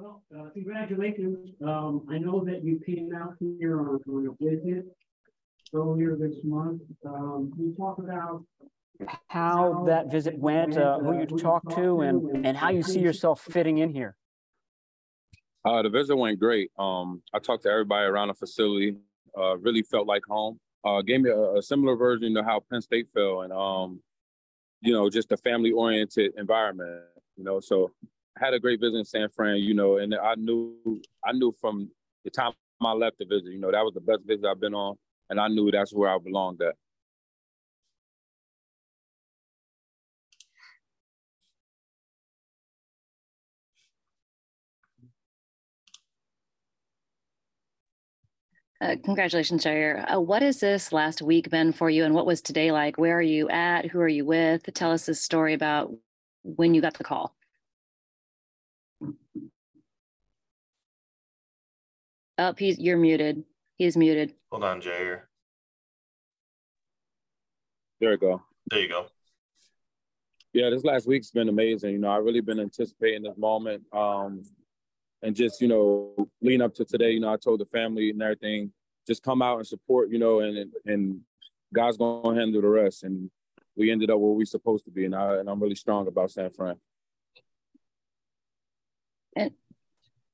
Well, uh, congratulations. Um, I know that you came out here on, on a visit earlier this month. Um, can you talk about how that visit went, uh, who you talked to, and, and how you see yourself fitting in here. Uh, the visit went great. Um, I talked to everybody around the facility. Uh, really felt like home. Uh, gave me a, a, similar version of how Penn State felt, and um, you know, just a family-oriented environment. You know, so I had a great visit in San Fran. You know, and I knew I knew from the time I left the visit, you know, that was the best visit I've been on, and I knew that's where I belonged at. Uh, congratulations, Ji'Ayir. Uh, what has this last week been for you, and what was today like? Where are you at? Who are you with? Tell us this story about when you got the call. Oh, he's you're muted. He's muted. Hold on, Ji'Ayir. There you go. There you go. Yeah, this last week's been amazing. You know, I've really been anticipating this moment. Um, and just you know leading up to today you know i told the family and everything just come out and support you know and and god's gonna handle the rest and we ended up where we supposed to be and i and i'm really strong about san fran and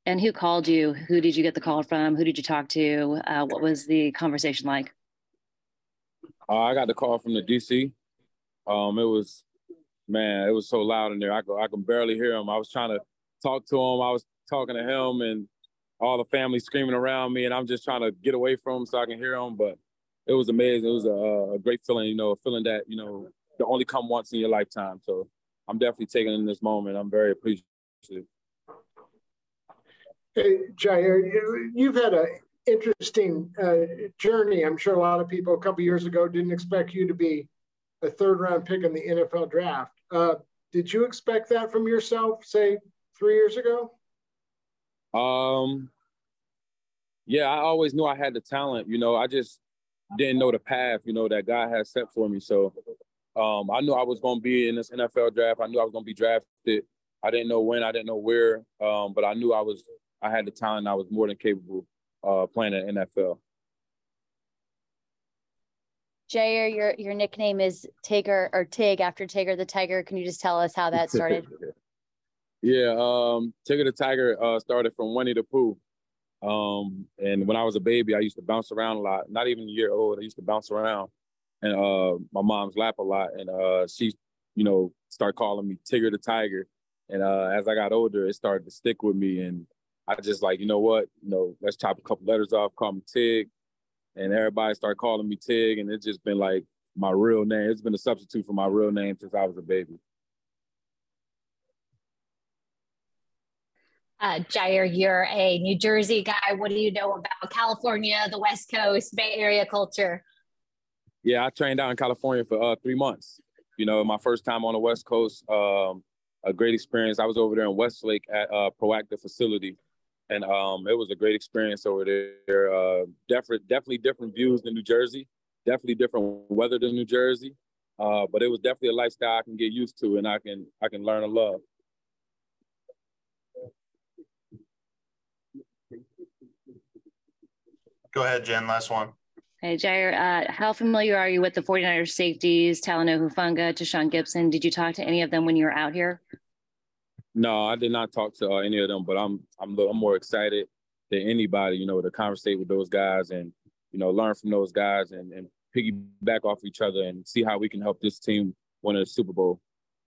and who called you who did you get the call from who did you talk to uh, what was the conversation like uh, i got the call from the dc um it was man it was so loud in there i, I can barely hear him i was trying to talk to him i was talking to him and all the family screaming around me, and I'm just trying to get away from him so I can hear him. But it was amazing. It was a, a great feeling, you know, a feeling that you know you only come once in your lifetime. So I'm definitely taking in this moment. I'm very appreciative. Hey, Ji'Ayir, you've had an interesting uh, journey. I'm sure a lot of people a couple years ago didn't expect you to be a third round pick in the NFL draft. Uh, did you expect that from yourself, say, three years ago? Um, yeah, I always knew I had the talent. You know, I just didn't know the path. You know that God had set for me. So, um, I knew I was going to be in this NFL draft. I knew I was going to be drafted. I didn't know when. I didn't know where. Um, but I knew I was. I had the talent. I was more than capable uh, playing in NFL. Ji'Ayir, your your nickname is Tigger or Tig after Tigger the Tiger. Can you just tell us how that started? Yeah, um, Tigger the Tiger uh, started from Winnie the Pooh. Um, and when I was a baby, I used to bounce around a lot. Not even a year old, I used to bounce around and uh, my mom's lap a lot. And uh, she, you know, started calling me Tigger the Tiger. And uh, as I got older, it started to stick with me. And I just like, you know what, you know, let's chop a couple letters off, call me Tig. And everybody started calling me Tig. And it's just been like my real name. It's been a substitute for my real name since I was a baby. Uh, Ji'Ayir, you're a New Jersey guy. What do you know about California, the West Coast, Bay Area culture? Yeah, I trained out in California for uh, three months. You know, my first time on the West Coast, um, a great experience. I was over there in Westlake at a Proactive facility, and um, it was a great experience over there. Uh, definitely, definitely different views than New Jersey. Definitely different weather than New Jersey, uh, but it was definitely a lifestyle I can get used to, and I can I can learn to love. Go ahead, Jen. Last one. Hey, Ji'Ayir, uh, how familiar are you with the 49ers safeties, Talanoa Hufanga, Tashaun Gipson? Did you talk to any of them when you were out here? No, I did not talk to uh, any of them, but I'm I'm I'm more excited than anybody, you know, to conversate with those guys and you know learn from those guys and, and piggyback off each other and see how we can help this team win a Super Bowl.